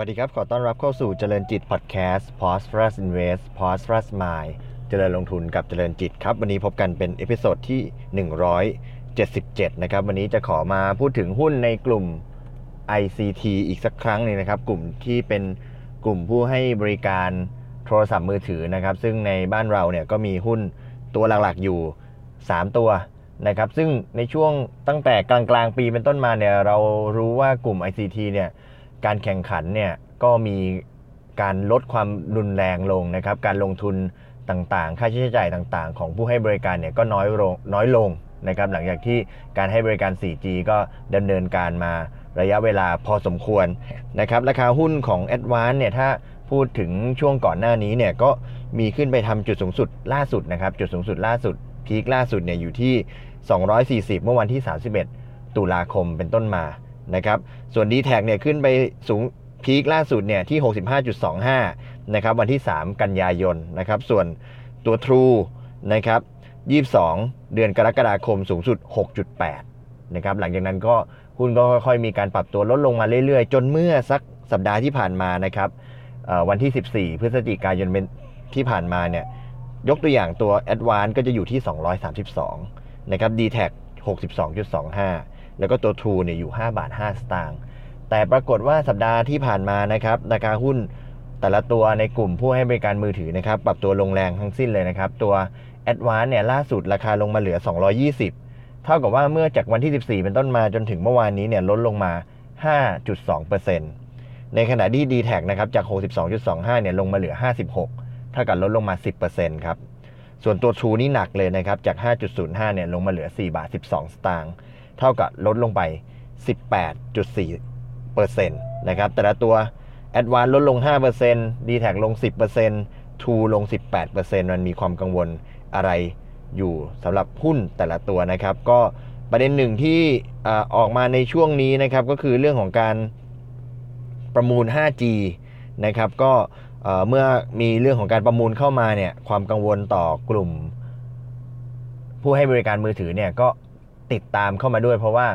สวัสดีครับ ขอต้อนรับเข้าสู่เจริญจิตพอดแคสต์ p o s t r u s Invest p o s t r u s Mind เจริญลงทุนกับเจริญจิตครับ วันนี้พบกันเป็น episode ที่ 177 นะครับ วันนี้จะขอมาพูดถึงหุ้นในกลุ่ม ICT อีกสักครั้งหนึ่งนะครับ กลุ่มที่เป็นกลุ่มผู้ให้บริการโทรศัพท์มือถือนะครับ ซึ่งในบ้านเราเนี่ยก็มีหุ้นตัวหลักๆอยู่ 3 ตัวนะครับ ซึ่งในช่วงตั้งแต่กลางๆ ปีเป็นต้นมาเนี่ยเรารู้ว่ากลุ่ม ICT เนี่ย การแข่งขันเนี่ยก็มีการลดความรุนแรงลงนะครับ การลงทุนต่างๆ ค่าใช้จ่ายต่างๆ ของผู้ให้บริการเนี่ยก็น้อยลงน้อยลงนะครับ หลังจากที่การให้บริการ 4G ก็ดำเนินการมาระยะเวลาพอสมควรนะครับ ราคาหุ้นของ a d v a n c e เนี่ยถ้าพูดถึงช่วงก่อนหน้านี้เนี่ยก็มีขึ้นไปทำจุดสูงสุดล่าสุดนะครับ จุดสูงสุดล่าสุดพีคล่าสุดเนี่ยอยู่ที่ 240 เมื่อวันที่ 31 ตุลาคมเป็นต้นมา นะครับ ส่วน d t แทเนี่ยขึ้นไปสูงพีคล่าสุดเนี่ยที่ 65.25 นะครับ วันที่ 3 กันยายนนะครับ ส่วนตัว True นะครับ 22 เดือนกรกฎาคมสูงสุด 6.8 นะครับ หลังจากนั้นก็หุ้นก็ค่อยๆ มีการปรับตัวลดลงมาเรื่อยๆ จนเมื่อสักสัปดาห์ที่ผ่านมานะครับวันที่ 14 พฤศจิกายนเป็นที่ผ่านมาเนี่ยยกตัวอย่างตัว a d v a n c e ก็จะอยู่ที่ 232 นะครับ d t แท62.25 แล้วก็ตัว True เนี่ยอยู่ 5 บาท 5 สตางค์แต่ปรากฏว่าสัปดาห์ที่ผ่านมานะครับราคาหุ้นแต่ละตัวในกลุ่มผู้ให้บริการมือถือนะครับ ปรับตัวลงแรงทั้งสิ้นเลยนะครับ ตัว a d v a n c e เนี่ยล่าสุดราคาลงมาเหลือ 220 เท่ากับว่าเมื่อจากวันที่ 14 เป็นต้นมาจนถึงเมื่อวานนี้เนี่ยลดลงมา 5.2%ในขณะที่ d t แทนะครับจาก 62.25 เนี่ยลงมาเหลือ 56 เท่ากับลดลงมา 10%ครับส่วนตัว True นี่หนักเลยนะครับจาก 5.05 เนี่ยลงมาเหลือ 4 บาท 12 สตางค์ เท่ากับลดลงไป 18.4%นะครับแต่ละตัว a d v a n c e ลดลง 5% d t แทลง 10% True ลง 18%มันมีความกังวลอะไรอยู่สำหรับหุ้นแต่ละตัวนะครับ ก็ประเด็นหนึ่งที่อออกมาในช่วงนี้นะครับ ก็คือเรื่องของการประมูล 5G นะครับ ก็เมื่อมีเรื่องของการประมูลเข้ามาเนี่ยความกังวลต่อกลุ่ม ผู้ให้บริการมือถือเนี่ยก็ ติดตามเข้ามาด้วย เพราะว่า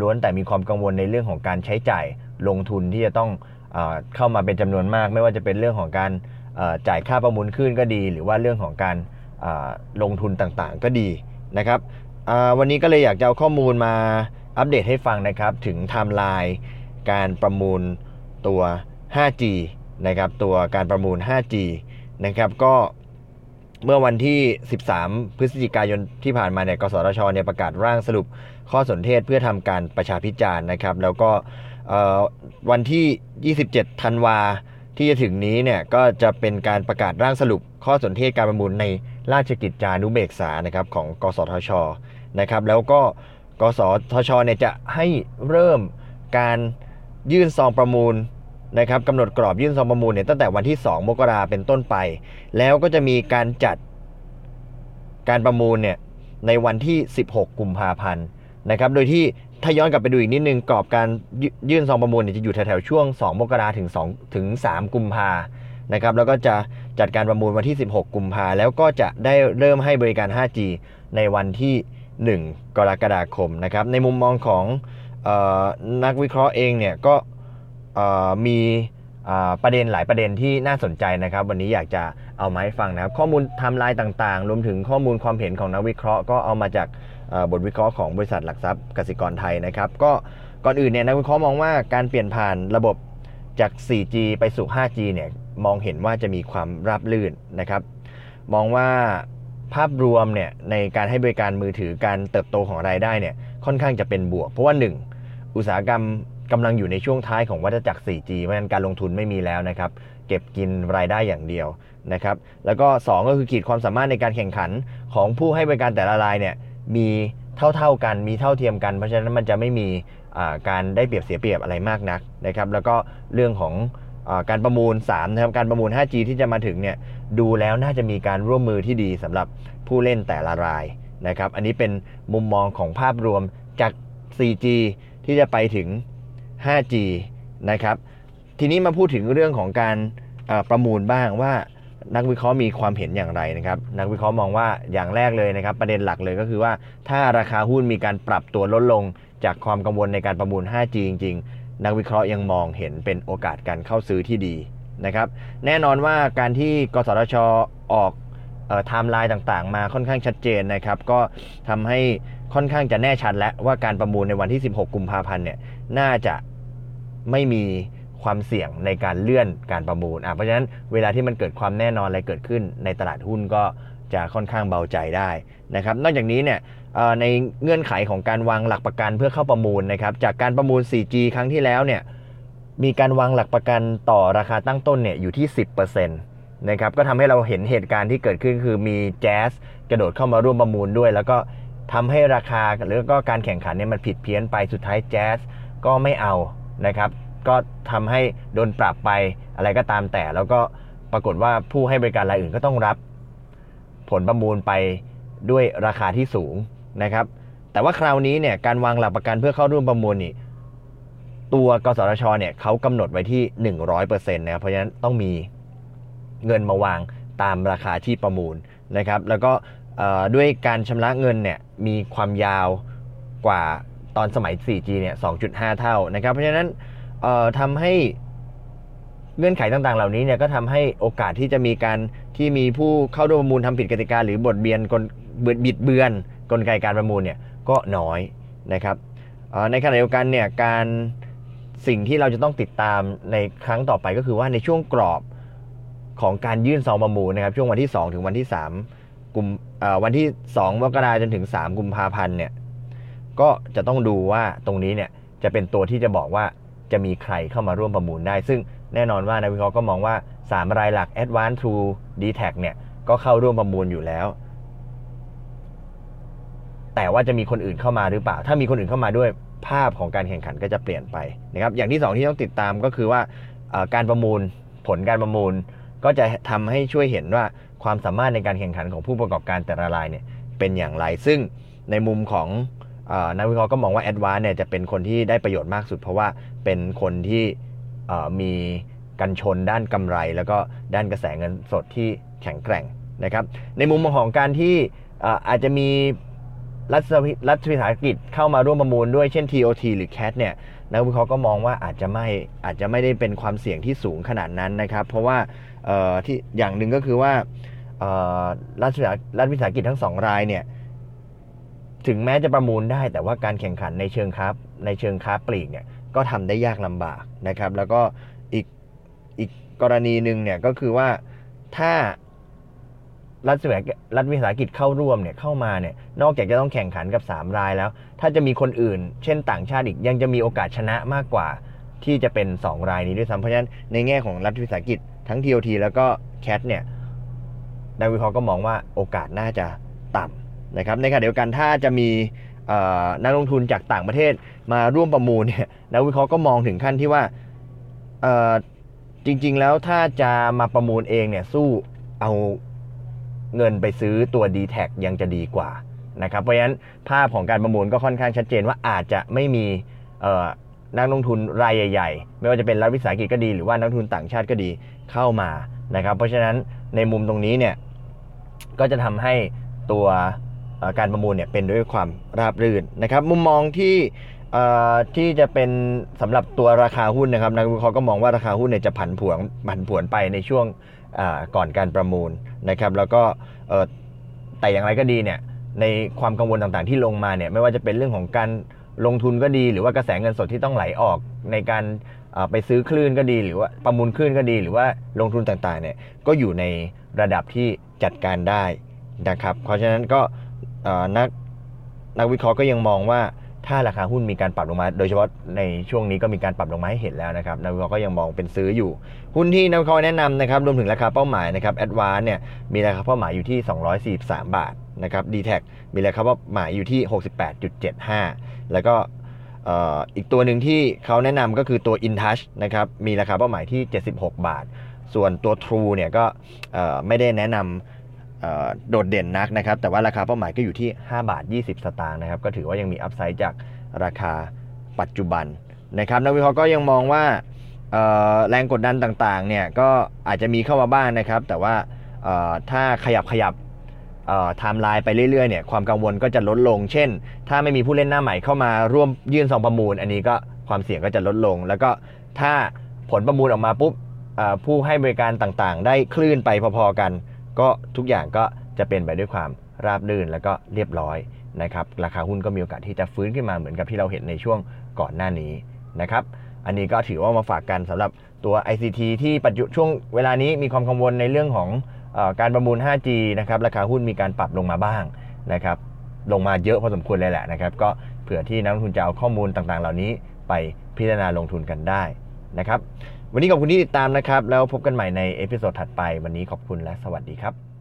ล้วนแต่มีความกังวลในเรื่องของการใช้จ่ายลงทุนที่จะต้องเอเข้ามาเป็นจำนวนมาก ไม่ว่าจะเป็นเรื่องของการจ่ายค่าประมูลขึ้นก็ดี หรือว่าเรื่องของการลงทุนต่างๆ ก็ดีนะครับวันนี้ก็เลยอยากจะเอาข้อมูลมาอัปเดตให้ฟังนะครับ ถึงไทม์ไลน์การประมูลตัว 5G นะครับตัวการประมูล 5G นะครับก็ เมื่อวันที่ 13 พฤศจิกายนที่ผ่านมาเนี่ยกสทชเนี่ยประกาศร่างสรุปข้อสนเทศเพื่อทำการประชาพิจารณ์นะครับ แล้วก็วันที่ 27 ธันวาที่จะถึงนี้เนี่ยก็จะเป็นการประกาศร่างสรุปข้อสนเทศการประมูลในราชกิจจานุเบกษานะครับของกสทชนะครับ แล้วก็กสทชเนี่ยจะให้เริ่มการยื่นซองประมูล นะครับกำหนดกรอบยื่นซองประมูลเนี่ยตั้งแต่วันที่ 2 มกราเป็นต้นไป แล้วก็จะมีการจัดการประมูลเนี่ยในวันที่ 16 กุมภาพันธ์นะครับ โดยที่ถ้าย้อนกลับไปดูอีกนิดนึงกรอบการยื่นซองประมูลเนี่ยจะอยู่แถวๆช่วง 2 มกราถึง2ถึง 3 กุมภานะครับแล้วก็จะจัดการประมูลวันที่ 16 กุมภาแล้วก็จะได้เริ่มให้บริการ 5G ในวันที่ 1 กรกฎาคมนะครับในมุมมองของเอ่อนักวิเคราะห์เองเนี่ยก็ มีประเด็นหลายประเด็นที่น่าสนใจนะครับ วันนี้อยากจะเอามาให้ฟังนะครับ ข้อมูลทม์ไลน์ต่างๆ รวมถึงข้อมูลความเห็นของนักวิเคราะห์ก็เอามาจากบทวิเคราะห์ของบริษัทหลักทรัพย์กสิกรไทยนะครับ ก็ก่อนอื่นเนี่ยนักวิเคราะห์มองว่าการเปลี่ยนผ่านระบบจาก 4G ไปสู่ 5G เนี่ยมองเห็นว่าจะมีความราบรื่นนะครับ มองว่าภาพรวมเนี่ยในการให้บริการมือถือการเติบโตของรายได้เนี่ยค่อนข้างจะเป็นบวก เพราะว่า 1 อุตสาหกรรม กำลังอยู่ในช่วงท้ายของวัฏจักร 4G เพราะฉะนั้นการลงทุนไม่มีแล้วนะครับ เก็บกินรายได้อย่างเดียวนะครับ แล้วก็ 2 ก็คือขีดความสามารถในการแข่งขันของผู้ให้บริการแต่ละรายเนี่ยมีเท่าๆกันมีเท่าเทียมกัน เพราะฉะนั้นมันจะไม่มีการได้เปรียบเสียเปรียบอะไรมากนักนะครับ แล้วก็เรื่องของอการประมูล3นะครับการประมูล 5G ที่จะมาถึงเนี่ยดูแล้วน่าจะมีการร่วมมือที่ดีสำหรับผู้เล่นแต่ละรายนะครับ อันนี้เป็นมุมมองของภาพรวมจาก 4G ที่จะไปถึง 5G นะครับ ทีนี้มาพูดถึงเรื่องของการประมูลบ้างว่านักวิเคราะห์มีความเห็นอย่างไรนะครับ นักวิเคราะห์มองว่าอย่างแรกเลยนะครับ ประเด็นหลักเลยก็คือว่าถ้าราคาหุ้นมีการปรับตัวลดลงจากความกังวลในการประมูล 5G จริงนักวิเคราะห์ยังมองเห็นเป็นโอกาสการเข้าซื้อที่ดีนะครับ แน่นอนว่าการที่กสทชออกไทม์ไลน์ต่างๆ มาค่อนข้างชัดเจนนะครับ ก็ทำให้ ค่อนข้างจะแน่ชัดแล้วว่าการประมูลในวันที่ 16 กุมภาพันธ์เนี่ยน่าจะไม่มีความเสี่ยงในการเลื่อนการประมูลอะเพราะฉะนั้นเวลาที่มันเกิดความแน่นอนอะไรเกิดขึ้นในตลาดหุ้นก็จะค่อนข้างเบาใจได้นะครับนอกจากนี้เนี่ยในเงื่อนไขของการวางหลักประกันเพื่อเข้าประมูลนะครับจากการประมูล 4G ครั้งที่แล้วเนี่ยมีการวางหลักประกันต่อราคาตั้งต้นเนี่ยอยู่ที่ 10%นะครับก็ทำให้เราเห็นเหตุการณ์ที่เกิดขึ้นคือมีแจ๊สกระโดดเข้ามาร่วมประมูลด้วย แล้วก็ ทำให้ราคาหรือก็การแข่งขันเนี่ยมันผิดเพี้ยนไปสุดท้ายแจ๊สก็ไม่เอานะครับ ก็ทำให้โดนปรับไปอะไรก็ตามแต่ แล้วก็ปรากฏว่าผู้ให้บริการรายอื่นก็ต้องรับ ผลประมูลไปด้วยราคาที่สูงนะครับ แต่ว่าคราวนี้เนี่ยการวางหลักประกันเพื่อเข้าร่วมประมูลนี่ตัวกสทชเนี่ยเขากำหนดไว้ที่ 100%นะครับเพราะฉะนั้นต้องมีเงินมาวางตามราคาที่ประมูลนะครับ แล้วก็ ด้วยการชำระเงินเนี่ยมีความยาวกว่าตอนสมัย 4G เนี่ย 2.5 เท่านะครับ เพราะฉะนั้นทำให้เงื่อนไขต่างๆ เหล่านี้เนี่ยก็ทำให้โอกาสที่จะมีการที่มีผู้เข้าร่วมประมูลทำผิดกติกาหรือบทเบียนกลบิดเบือนกลไกการประมูลเนี่ยก็น้อยนะครับในขณะเดียวกันเนี่ยการสิ่งที่เราจะต้องติดตามในครั้งต่อไปก็คือว่าในช่วงกรอบของการยื่นซองประมูลนะครับช่วงวันที่ 2 ถึงวันที่ 3 กุมวันที่2มกราจนถึง 3 กุมภาพันธ์เนี่ยก็จะต้องดูว่าตรงนี้เนี่ยจะเป็นตัวที่จะบอกว่าจะมีใครเข้ามาร่วมประมูลได้ ซึ่งแน่นอนว่านักวิเคราะห์ก็มองว่า 3 รายหลัก Advanced True d t a c เนี่ยก็เข้าร่วมประมูลอยู่แล้ว แต่ว่าจะมีคนอื่นเข้ามาหรือเปล่า ถ้ามีคนอื่นเข้ามาด้วยภาพของการแข่งขันก็จะเปลี่ยนไปนะครับอย่างที่ 2 ที่ต้องติดตามก็คือว่าการประมูลผลการประมูล ก็จะทำให้ช่วยเห็นว่าความสามารถในการแข่งขันของผู้ประกอบการแต่ละรายเนี่ยเป็นอย่างไร ซึ่งในมุมของนักวิเคราะห์ก็มองว่าแอดวานเนี่ยจะเป็นคนที่ได้ประโยชน์มากสุด เพราะว่าเป็นคนที่มีกันชนด้านกำไร แล้วก็ด้านกระแสเงินสดที่แข็งแกร่งนะครับ ในมุมของการที่อาจจะมีรัฐรัฐวิสาหกิจเข้ามาร่วมประมูลด้วยเช่น TOT หรือ CAT เนี่ยนักวิเคราะห์ก็มองว่าอาจจะไม่อาจจะไม่ได้เป็นความเสี่ยงที่สูงขนาดนั้นนะครับ เพราะว่า ที่อย่างหนึ่งก็คือว่ารัฐวิสารัฐวิสาหกิจทั้งสองรายเนี่ยถึงแม้จะประมูลได้ แต่ว่าการแข่งขันในเชิงค้าในเชิงค้าปลีกเนี่ยก็ทำได้ยากลำบากนะครับ แล้วก็อีกอีกกรณีหนึ่งเนี่ยก็คือว่าถ้ารัฐวิสาหกิจรัฐวิสาหกิจเข้าร่วมเนี่ยเข้ามาเนี่ยนอกจากจะต้องแข่งขันกับ 3 รายแล้ว ถ้าจะมีคนอื่น เช่นต่างชาติอีกยังจะมีโอกาสชนะมากกว่าที่จะเป็น 2 รายนี้ด้วยซ้ำเพราะฉะนั้นในแง่ของรัฐวิสาหกิจ ทั้ง TOT แล้วก็ CAT เนี่ยนักวิเคราะห์ก็มองว่าโอกาสน่าจะต่ำนะครับในขณะเดียวกันถ้าจะมีนักลงทุนจากต่างประเทศมาร่วมประมูลเนี่ยนักวิเคราะห์ก็มองถึงขั้นที่ว่าจริง ๆ แล้วถ้าจะมาประมูลเองเนี่ยสู้เอาเงินไปซื้อตัว d t แทยังจะดีกว่านะครับเพราะฉะนั้นภาพของการประมูลก็ค่อนข้างชัดเจนว่าอาจจะไม่มี นักลงทุนรายใหญ่ ๆ ไม่ว่าจะเป็นรัฐวิสาหกิจก็ดีหรือว่านักทุนต่างชาติก็ดีเข้ามานะครับ เพราะฉะนั้นในมุมตรงนี้เนี่ยก็จะทำให้ตัวการประมูลเนี่ยเป็นด้วยความราบรื่นนะครับ มุมมองที่ที่จะเป็นสำหรับตัวราคาหุ้นนะครับนักวิเคราะห์ก็มองว่าราคาหุ้นเนี่ยจะผันผวนผันผวนไปในช่วงก่อนการประมูลนะครับ แล้วก็แต่อย่างไรก็ดีเนี่ยในความกังวลต่างๆที่ลงมาเนี่ยไม่ว่าจะเป็นเรื่องของการ ลงทุนก็ดี หรือว่ากระแสเงินสดที่ต้องไหลออกในการไปซื้อคลื่นก็ดี หรือว่าประมูลคลื่นก็ดี หรือว่าลงทุนต่างๆเนี่ยก็อยู่ในระดับที่จัดการได้นะครับ เพราะฉะนั้นก็นักนักวิเคราะห์ก็ยังมองว่าถ้าราคาหุ้นมีการปรับลงมา โดยเฉพาะในช่วงนี้ก็มีการปรับลงมาให้เห็นแล้วนะครับนักวิเคราะห์ก็ยังมองเป็นซื้ออยู่ หุ้นที่นักวิเคราะห์แนะนำนะครับรวมถึงราคาเป้าหมายนะครับแอดวานเนี่ยมีราคาเป้าหมายอยู่ที่ 243 บาทนะครับดีแท็มีราคาเป้าหมายอยู่ที่ 68.75 แล้วก็อีกตัวหนึ่งที่เขาแนะนำก็คือตัว InTouch นะครับมีราคาเป้าหมายที่ 76 บาท ส่วนตัว True เนี่ยก็ไม่ได้แนะนำโดดเด่นนักนะครับ แต่ว่าราคาเป้าหมายก็อยู่ที่ 5 บาท 20 สตางค์นะครับ ก็ถือว่ายังมีอัพไซด์จากราคาปัจจุบันนะครับนักวิเคราะห์ก็ยังมองว่าแรงกดดันต่างๆเนี่ยก็อาจจะมีเข้ามาบ้างนะครับ แต่ว่าถ้าขยับขยับ ไทม์ไลน์ไปเรื่อยๆเนี่ยความกังวลก็จะลดลง เช่น ถ้าไม่มีผู้เล่นหน้าใหม่เข้ามาร่วมยื่นซองประมูล อันนี้ก็ความเสี่ยงก็จะลดลง แล้วก็ถ้าผลประมูลออกมาปุ๊บผู้ให้บริการต่างๆ ได้คลื่นไปพอๆกัน ก็ทุกอย่างก็จะเป็นไปด้วยความราบรื่นแล้วก็เรียบร้อยนะครับราคาหุ้นก็มีโอกาสที่จะฟื้นขึ้นมาเหมือนกับที่เราเห็นในช่วงก่อนหน้านี้นะครับอันนี้ก็ถือว่ามาฝากกันสำหรับตัว ICT ที่ปัจจุช่วงเวลานี้มีความกังวลในเรื่องของ การประมูล 5G นะครับราคาหุ้นมีการปรับลงมาบ้างนะครับลงมาเยอะพอสมควรเลยแหละนะครับก็เผื่อที่นักลงทุนจะเอาข้อมูลต่างๆ เหล่านี้ไปพิจารณาลงทุนกันได้นะครับวันนี้ขอบคุณที่ติดตามนะครับ แล้วพบกันใหม่ใน episode ถัดไป วันนี้ขอบคุณและสวัสดีครับ